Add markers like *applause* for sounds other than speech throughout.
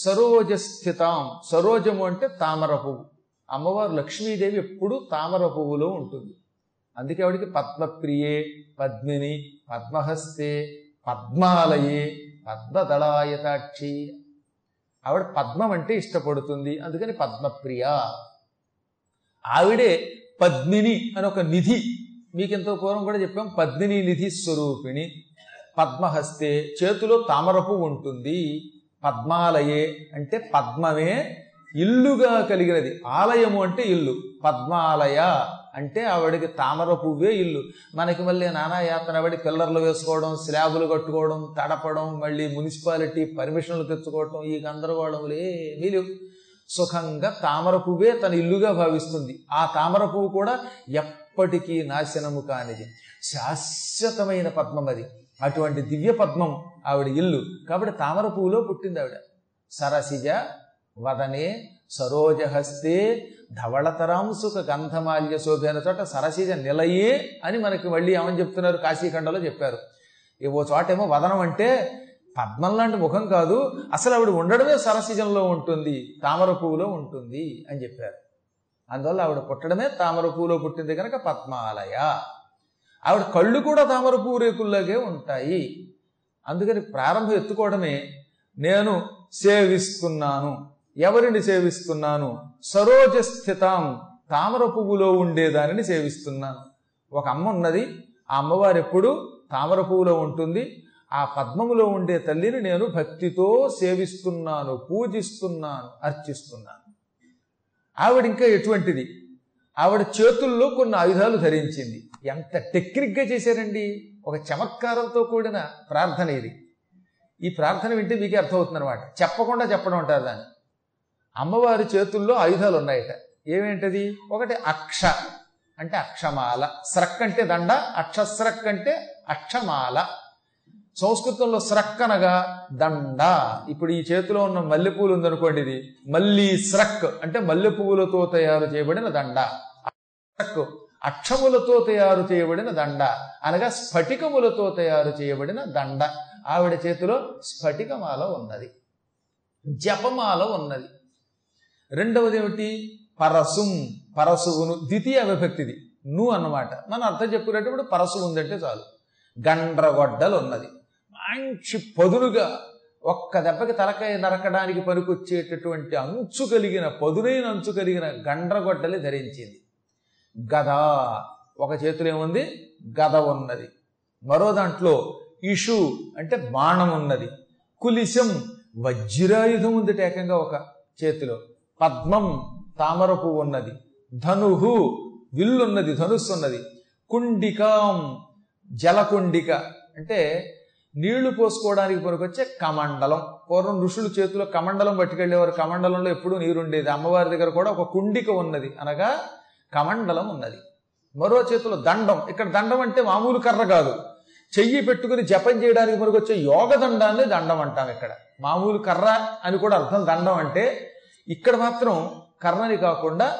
సరోజ స్థితాం సరోజము అంటే తామర పువ్వు. అమ్మవారు లక్ష్మీదేవి ఎప్పుడూ తామర పువ్వులో ఉంటుంది. అందుకే ఆవిడికి పద్మప్రియే పద్మిని పద్మహస్తే పద్మాలయే పద్మదళాయతాక్షి. ఆవిడ పద్మం అంటే ఇష్టపడుతుంది. అందుకని పద్మప్రియ. ఆవిడే పద్మిని అని ఒక నిధి. మీకు ఎంతో పూర్వం కూడా చెప్పాం. పద్మిని నిధి స్వరూపిణి. పద్మహస్తే చేతిలో తామరపు ఉంటుంది. పద్మాలయే అంటే పద్మమే ఇల్లుగా కలిగినది. ఆలయము అంటే ఇల్లు. పద్మాలయ అంటే ఆవిడకి తామర పువ్వే ఇల్లు. మనకి మళ్ళీ నానా యాత్ర పడి పిల్లర్లు వేసుకోవడం స్లాబులు కట్టుకోవడం తడపడం మళ్ళీ మున్సిపాలిటీ పర్మిషన్లు తెచ్చుకోవడం ఈ గందరగోళములే ఏమీ లేవు. సుఖంగా తామర పువ్వే తన ఇల్లుగా భావిస్తుంది. ఆ తామర పువ్వు కూడా ఎప్పటికీ నాశనము కానిది. శాశ్వతమైన పద్మం అది. అటువంటి దివ్య పద్మం ఆవిడ ఇల్లు. కాబట్టి తామర పువ్వులో పుట్టింది ఆవిడ. సరసిజ వదనే సరోజహస్తే ధవళతరాంసుక గంధమాల్య శోభైన చోట సరసిజ నిలయే అని మనకి మళ్ళీ ఏమని చెప్తున్నారు? కాశీఖండలో చెప్పారు. ఓ చోటేమో వదనం అంటే పద్మం లాంటి ముఖం కాదు. అసలు ఆవిడ ఉండడమే సరసిజంలో ఉంటుంది తామర పువ్వులో ఉంటుంది అని చెప్పారు. అందువల్ల ఆవిడ పుట్టడమే తామర పువ్వులో పుట్టింది కనుక పద్మాలయ. ఆవిడ కళ్ళు కూడా తామర పువ్వు రేకుల్లాగే ఉంటాయి. అందుకని ప్రారంభం ఎత్తుకోవడమే నేను సేవిస్తున్నాను. ఎవరిని సేవిస్తున్నాను? సరోజ స్థితం తామర పువ్వులో ఉండేదానిని సేవిస్తున్నాను. ఒక అమ్మ ఉన్నది. ఆ అమ్మవారు ఎప్పుడు తామర పువ్వులో ఉంటుంది. ఆ పద్మములో ఉండే తల్లిని నేను భక్తితో సేవిస్తున్నాను పూజిస్తున్నాను అర్చిస్తున్నాను. ఆవిడ ఇంకా ఎటువంటిది? ఆవిడ చేతుల్లో కొన్ని ఆయుధాలు ధరించింది. ఎంత టెక్నిక్గా చేశారండి? ఒక చమత్కారంతో కూడిన ప్రార్థన ఇది. ఈ ప్రార్థన వింటే మీకే అర్థమవుతుంది అనమాట చెప్పకుండా చెప్పడం అంటారు దాన్ని. అమ్మవారి చేతుల్లో ఆయుధాలు ఉన్నాయట ఏమేంటది? ఒకటి అక్ష. అంటే అక్షమాల. స్రక్ అంటే దండ అక్షస్రక్ అంటే అక్షమాల. సంస్కృతంలో స్రక్ అనగా దండ. ఇప్పుడు ఈ చేతిలో ఉన్న మల్లెపూలు ఉందనుకోండి ఇది. మల్లి స్రక్ అంటే మల్లె పువ్వులతో తయారు చేయబడిన దండ. స్రక్. అక్షములతో తయారు చేయబడిన దండ. అనగా స్ఫటికములతో తయారు చేయబడిన దండ. ఆవిడ చేతిలో స్ఫటికమాల ఉన్నది. జపమాల ఉన్నది. రెండవది ఏమిటి పరసుం పరసువును ద్వితీయ విభక్తిది. ను అన్నమాట. మనం అర్థం చెప్పుకునేటప్పుడు పరసు ఉందంటే చాలు. గండ్రగొడ్డలు ఉన్నది మంచి పదునుగా ఒక్క దెబ్బకి తలకాయ నరకడానికి పనికొచ్చేటటువంటి అంచు కలిగిన పదునైన అంచు కలిగిన గండ్రగొడ్డలి ధరించింది. గద ఒక చేతిలో ఏముంది? గద ఉన్నది. మరో దాంట్లో ఇషు అంటే బాణం ఉన్నది. కులిశం వజ్రాయుధం ఉంది ఏకంగా ఒక చేతిలో. పద్మం తామరపు ఉన్నది. ధనుహు విల్లున్నది ధనుస్సు ఉన్నది. కుండికాం జలకుండిక అంటే నీళ్ళు పోసుకోవడానికి పనికొచ్చే కమండలం. పూర్వం ఋషులు చేతిలో కమండలం పట్టుకెళ్ళేవారు. కమండలంలో ఎప్పుడూ నీరుండేది. అమ్మవారి దగ్గర కూడా ఒక కుండిక ఉన్నది అనగా కమండలం ఉన్నది. మరో చేతిలో దండం. ఇక్కడ దండం అంటే మామూలు కర్ర కాదు. చెయ్యి పెట్టుకుని జపం చేయడానికి పనికొచ్చే యోగ దండాన్ని దండం అంటాం ఇక్కడ. మామూలు కర్ర అని కూడా అర్థం దండం అంటే ఇక్కడ మాత్రం కర్రని కాకుండా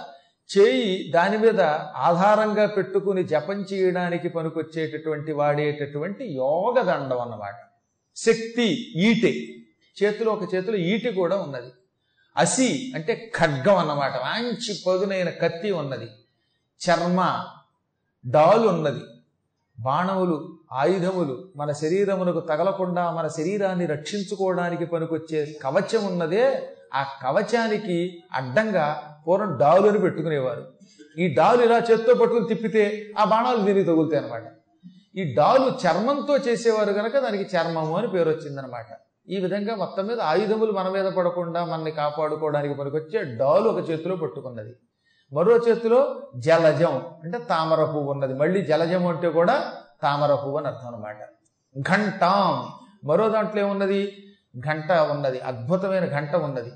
చేయి దాని మీద ఆధారంగా పెట్టుకుని జపం చేయడానికి పనికొచ్చేటటువంటి వాడేటటువంటి యోగ దండం అన్నమాట. శక్తి ఈటె. చేతిలో ఒక చేతిలో ఈటె కూడా ఉన్నది. అసి అంటే ఖడ్గం అన్నమాట. మంచి పదునైన కత్తి ఉన్నది. చర్మ డాలు ఉన్నది. బాణములు ఆయుధములు మన శరీరమునకు తగలకుండా మన శరీరాన్ని రక్షించుకోవడానికి పనికొచ్చే కవచం ఉన్నదే ఆ కవచానికి అడ్డంగా పూర్వం డాలుని పెట్టుకునేవారు. ఈ డాలు ఇలా చేత్తో పట్టుకుని తిప్పితే ఆ బాణాలు దీనికి తగులుతాయి అనమాట ఈ డాలు చర్మంతో చేసేవారు కనుక దానికి చర్మము అని పేరు వచ్చిందనమాట ఈ విధంగా మొత్తం మీద ఆయుధములు మన మీద పడకుండా మనల్ని కాపాడుకోవడానికి పనికొచ్చే డాలు ఒక చేతిలో పట్టుకున్నది. మరో చేతిలో జలజం అంటే తామర పువ్వు ఉన్నది. మళ్ళీ జలజం అంటే కూడా తామర పువ్వు అని అర్థం అనమాట ఘంటాం. మరో దాంట్లో ఏమున్నది? ఘంట ఉన్నది. అద్భుతమైన గంట ఉన్నది.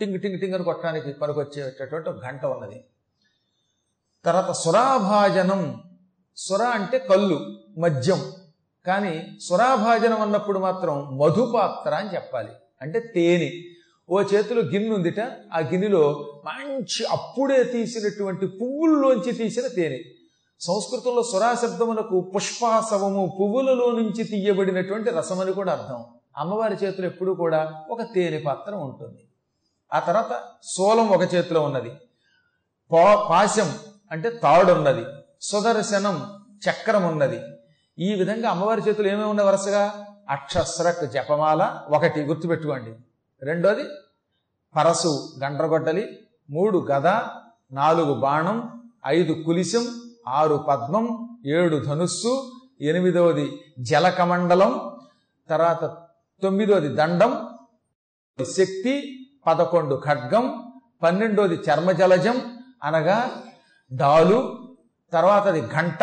టింగ్ టింగ్ టింగ్ అని కొట్టడానికి పనికొచ్చేటటువంటి ఘంట గంట ఉన్నది. తర్వాత సురాభాజనం. సుర అంటే కళ్ళు మద్యం. కానీ సురాభాజనం అన్నప్పుడు మాత్రం మధుపాత్ర అని చెప్పాలి. అంటే తేనె. ఓ చేతిలో గిన్నె ఉందిట ఆ గిన్నెలో మంచి అప్పుడే తీసినటువంటి పువ్వుల్లోంచి తీసిన తేనె. సంస్కృతంలో సురా పుష్పాసవము పువ్వులలో నుంచి తీయబడినటువంటి రసమని కూడా అర్థం. అమ్మవారి చేతిలో ఎప్పుడూ కూడా ఒక తేనె పాత్ర ఉంటుంది. ఆ తర్వాత సోలం ఒక చేతిలో ఉన్నది. పా పాశం అంటే తాడున్నది. సుదర్శనం చక్రం ఉన్నది. ఈ విధంగా అమ్మవారి చేతులు ఏమేమి ఉన్న వరుసగా? అక్షస్రక్ జపమాల ఒకటి గుర్తుపెట్టుకోండి. రెండోది పరసు గండ్రగొడ్డలి మూడు గద నాలుగు బాణం ఐదు కులిశం ఆరు పద్మం ఏడు ధనుస్సు ఎనిమిదవది జలకమండలం తర్వాత తొమ్మిదోది దండం శక్తి పదకొండు ఖడ్గం పన్నెండోది చర్మజలజం అనగా డాలు తర్వాతది గంట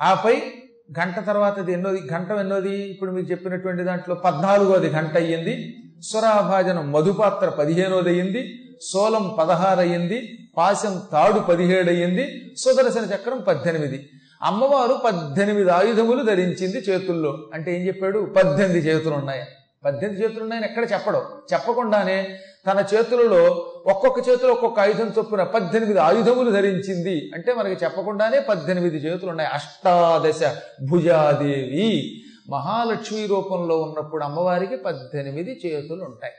ఆపై గంట తర్వాత ఇది ఎన్నోది గంట ఎన్నోది? ఇప్పుడు మీకు చెప్పినటువంటి దాంట్లో పద్నాలుగోది గంట అయ్యింది. స్వరాభాజనం మధుపాత్ర పదిహేనోది అయ్యింది సోలం పదహారు అయ్యింది పాశం తాడు పదిహేడు అయ్యింది సుదర్శన చక్రం పద్దెనిమిది. అమ్మవారు పద్దెనిమిది ఆయుధములు ధరించింది చేతుల్లో. అంటే ఏం చెప్పాడు? పద్దెనిమిది చేతులు ఉన్నాయి పద్దెనిమిది చేతులు ఉన్నాయని ఎక్కడ చెప్పడం? చెప్పకుండానే తన చేతులలో ఒక్కొక్క చేతిలో ఒక్కొక్క ఆయుధం చొప్పున పద్దెనిమిది ఆయుధములు ధరించింది. అంటే మనకి చెప్పకుండానే పద్దెనిమిది చేతులు ఉన్నాయి. అష్టాదశ భుజాదేవి. మహాలక్ష్మి రూపంలో ఉన్నప్పుడు అమ్మవారికి పద్దెనిమిది చేతులు ఉంటాయి.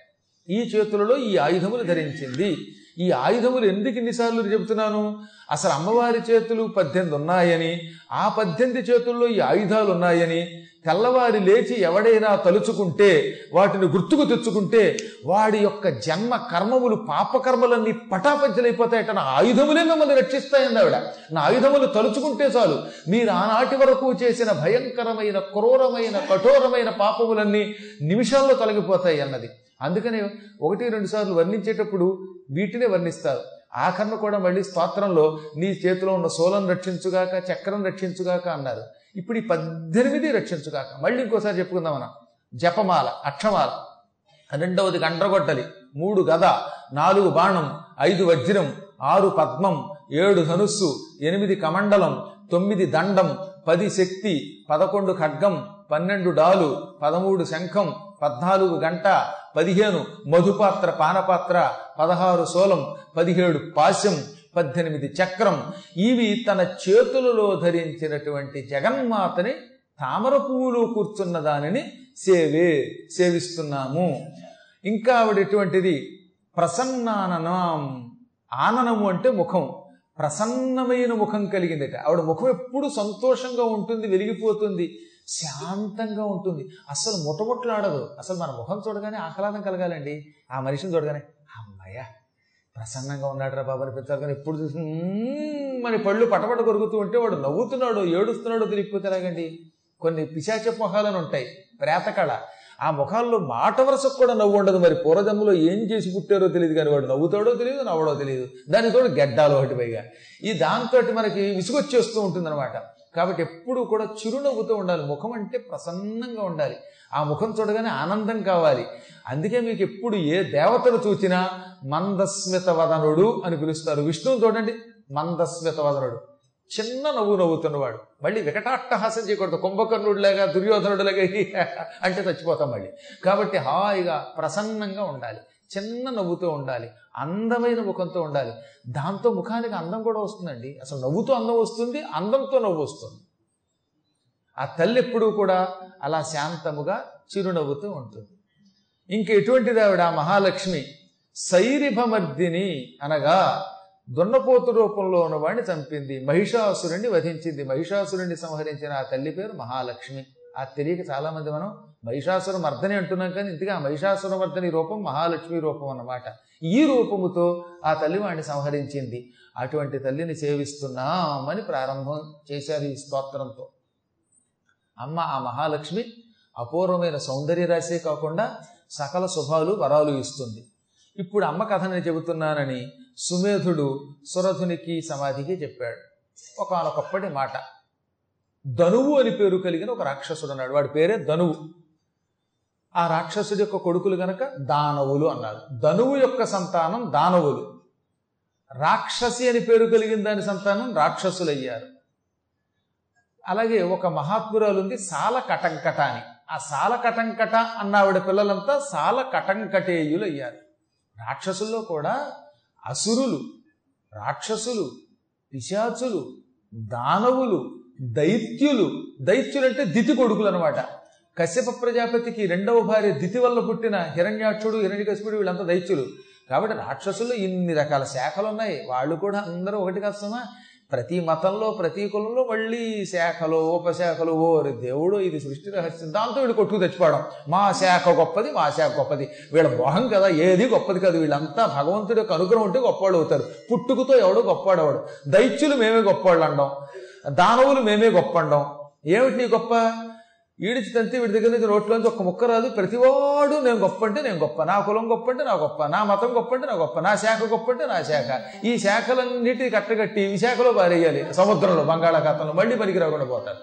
ఈ చేతులలో ఈ ఆయుధములు ధరించింది. ఈ ఆయుధములు ఎందుకు ఇన్నిసార్లు చెబుతున్నాను? అసలు అమ్మవారి చేతులు పద్దెనిమిది ఉన్నాయని ఆ పద్దెనిమిది చేతుల్లో ఈ ఆయుధాలు ఉన్నాయని తెల్లవారి లేచి ఎవడైనా తలుచుకుంటే వాటిని గుర్తుకు తెచ్చుకుంటే వాడి యొక్క జన్మ కర్మములు పాపకర్మలన్నీ పటాపంచలైపోతాయట నా ఆయుధములే మిమ్మల్ని రక్షిస్తాయండి ఆవిడ. నా ఆయుధములు తలుచుకుంటే చాలు. మీరు ఆనాటి వరకు చేసిన భయంకరమైన క్రూరమైన కఠోరమైన పాపములన్నీ నిమిషాల్లో తొలగిపోతాయి అన్నది. అందుకనే ఒకటి రెండు సార్లు వర్ణించేటప్పుడు వీటినే వర్ణిస్తారు. ఆఖరణ కూడా మళ్ళీ స్తోత్రంలో నీ చేతిలో ఉన్న సోలం రక్షించుగాక చక్రం రక్షించుగాక అన్నారు. ఇప్పుడు ఈ పద్దెనిమిది రక్షించుగాక. మళ్ళీ ఇంకోసారి చెప్పుకుందాం మనం జపమాల అక్షమాల. రెండవది గండ్రగొట్టలి మూడు గద నాలుగు బాణం ఐదు వజ్రం ఆరు పద్మం ఏడు ధనుస్సు ఎనిమిది కమండలం తొమ్మిది దండం పది శక్తి పదకొండు ఖడ్గం పన్నెండు డాలు పదమూడు శంఖం పద్నాలుగు గంట పదిహేను మధుపాత్ర పానపాత్ర పదహారు సోలం పదిహేడు పాశం పద్దెనిమిది చక్రం. ఇవి తన చేతులలో ధరించినటువంటి జగన్మాతని తామర పువ్వులో కూర్చున్న దానిని సేవే సేవిస్తున్నాము. ఇంకా ఆవిడ ఎటువంటిది? ప్రసన్నాననం. ఆననము అంటే ముఖం. ప్రసన్నమైన ముఖం కలిగిందట. ఆవిడ ముఖం ఎప్పుడు సంతోషంగా ఉంటుంది వెలిగిపోతుంది శాంతంగా ఉంటుంది. అసలు ముటముట్లాడదు అసలు మన ముఖం చూడగానే ఆహ్లాదం కలగాలండి. ఆ మనిషిని చూడగానే అమ్మయ్యా! ప్రసన్నంగా ఉన్నాడు రా బాబు అనిపించాలి కానీ ఎప్పుడు చూసి మన పళ్ళు పటపట కొరుకుతూ ఉంటే వాడు నవ్వుతున్నాడు ఏడుస్తున్నాడో తెలియకపోతే ఎలాగండి? కొన్ని పిశాచ మొహాలను ఉంటాయి. ప్రేతకళ ఆ ముఖాల్లో మాట వరుసకు కూడా నవ్వు ఉండదు. మరి పూర్వజన్మలో ఏం చేసి పుట్టారో తెలియదు కానీ వాడు నవ్వుతాడో తెలియదు నవ్వడో తెలియదు. దానితో గెడ్డాలు గడ్డాలు ఒకటి పైగా. ఈ దాంతో మనకి విసుగొచ్చేస్తూ ఉంటుందన్నమాట. కాబట్టి ఎప్పుడు కూడా చిరునవ్వుతూ ఉండాలి. ముఖం అంటే ప్రసన్నంగా ఉండాలి. ఆ ముఖం చూడగానే ఆనందం కావాలి. అందుకే మీకు ఎప్పుడు ఏ దేవతను చూచినా మందస్మిత వదనుడు అని పిలుస్తారు. విష్ణువు చూడండి మందస్మిత వదనుడు చిన్న నవ్వు నవ్వుతున్నవాడు. మళ్ళీ వికటాట్టహాసం చేయకూడదు. కుంభకర్ణుడిలాగా దుర్యోధనుడిలాగా *laughs* అంటే చచ్చిపోతాం మళ్ళీ. కాబట్టి హాయిగా ప్రసన్నంగా ఉండాలి. చిన్న నవ్వుతూ ఉండాలి. అందమైన ముఖంతో ఉండాలి. దాంతో ముఖానికి అందం కూడా వస్తుందండి. అసలు నవ్వుతో అందం వస్తుంది అందంతో నవ్వు వస్తుంది. ఆ తల్లి ఎప్పుడూ కూడా అలా శాంతముగా చిరునవ్వుతూ ఉంటుంది. ఇంక ఎటువంటిది ఆవిడ? మహాలక్ష్మి శైరిభమర్దిని అనగా దున్నపోతు రూపంలో ఉన్నవాడిని చంపింది. మహిషాసురుణ్ణి వధించింది. మహిషాసురుణ్ణి సంహరించిన ఆ తల్లి పేరు మహాలక్ష్మి. ఆ తెలియక చాలామంది మనం మహిషాసుర మర్దని అంటున్నాం కానీ ఇంతగా ఆ మహిషాసుర రూపం మహాలక్ష్మి రూపం అన్నమాట. ఈ రూపముతో ఆ తల్లి వాడిని సంహరించింది. అటువంటి తల్లిని సేవిస్తున్నామని ప్రారంభం చేశారు ఈ స్తోత్రంతో. అమ్మ ఆ మహాలక్ష్మి అపూర్వమైన సౌందర్య రాశే కాకుండా సకల శుభాలు వరాలు ఇస్తుంది. ఇప్పుడు అమ్మ కథని చెబుతున్నానని సుమేధుడు సురధునికి సమాధికి చెప్పాడు. ఒకనొకప్పటి మాట. ధనువు అని పేరు కలిగిన ఒక రాక్షసుడు అన్నాడు వాడి పేరే ధనువు. ఆ రాక్షసుడి యొక్క కొడుకులు గనక దానవులు అన్నారు. ధనువు యొక్క సంతానం దానవులు. రాక్షసి అని పేరు కలిగిన దాని సంతానం రాక్షసులయ్యారు. అలాగే ఒక మహాత్మురాలు ఉంది సాల కటంకట అని. ఆ సాల కటంకట అన్నావిడ పిల్లలంతా సాల కటంకటేయులు అయ్యారు రాక్షసుల్లో కూడా అసురులు రాక్షసులు పిశాచులు దానవులు దైత్యులు దైత్యులు అంటే దితి కొడుకులు అనమాట కశ్యప ప్రజాపతికి రెండవ భార్య దితి వల్ల పుట్టిన హిరణ్యాక్షుడు హిరణ్యకశిపుడు వీళ్ళంతా దైత్యులు. కాబట్టి రాక్షసులు ఇన్ని రకాల శాఖలు ఉన్నాయి వాళ్ళు కూడా అందరూ ఒకటి కష్టమా ప్రతి మతంలో ప్రతి కులంలో మళ్ళీ శాఖలు ఉపశాఖలు ఓరి దేవుడు ఇది సృష్టి రహస్యం. దాంతో వీళ్ళు కొట్టుకు తెచ్చిపోవడం మా శాఖ గొప్పది మా శాఖ గొప్పది. వీళ్ళ మొహం కదా ఏది గొప్పది కాదు. వీళ్ళంతా భగవంతుడి యొక్క అనుగ్రహం ఉంటే గొప్పవాళ్ళు అవుతారు. పుట్టుకతో ఎవడో గొప్పవాడవాడు. దైత్యులు మేమే గొప్పవాళ్ళు అండం దానవులు మేమే గొప్ప అండం ఏమిటి నీ గొప్ప? ఈడిచి తంతి వీడి దగ్గర నుంచి నోట్లోంచి ఒక్క ముక్క రాదు. ప్రతివాడు నేను గొప్ప అంటే నేను గొప్ప. నా కులం గొప్ప అంటే నా గొప్ప. నా మతం గొప్ప అంటే నా గొప్ప. నా శాఖ గొప్ప అంటే నా శాఖ. ఈ శాఖలన్నిటిని కట్టగట్టి ఈ శాఖలో పారేయాలి. సముద్రంలో బంగాళాఖాతంలో. మళ్ళీ పనికి రాకుండా పోతారు.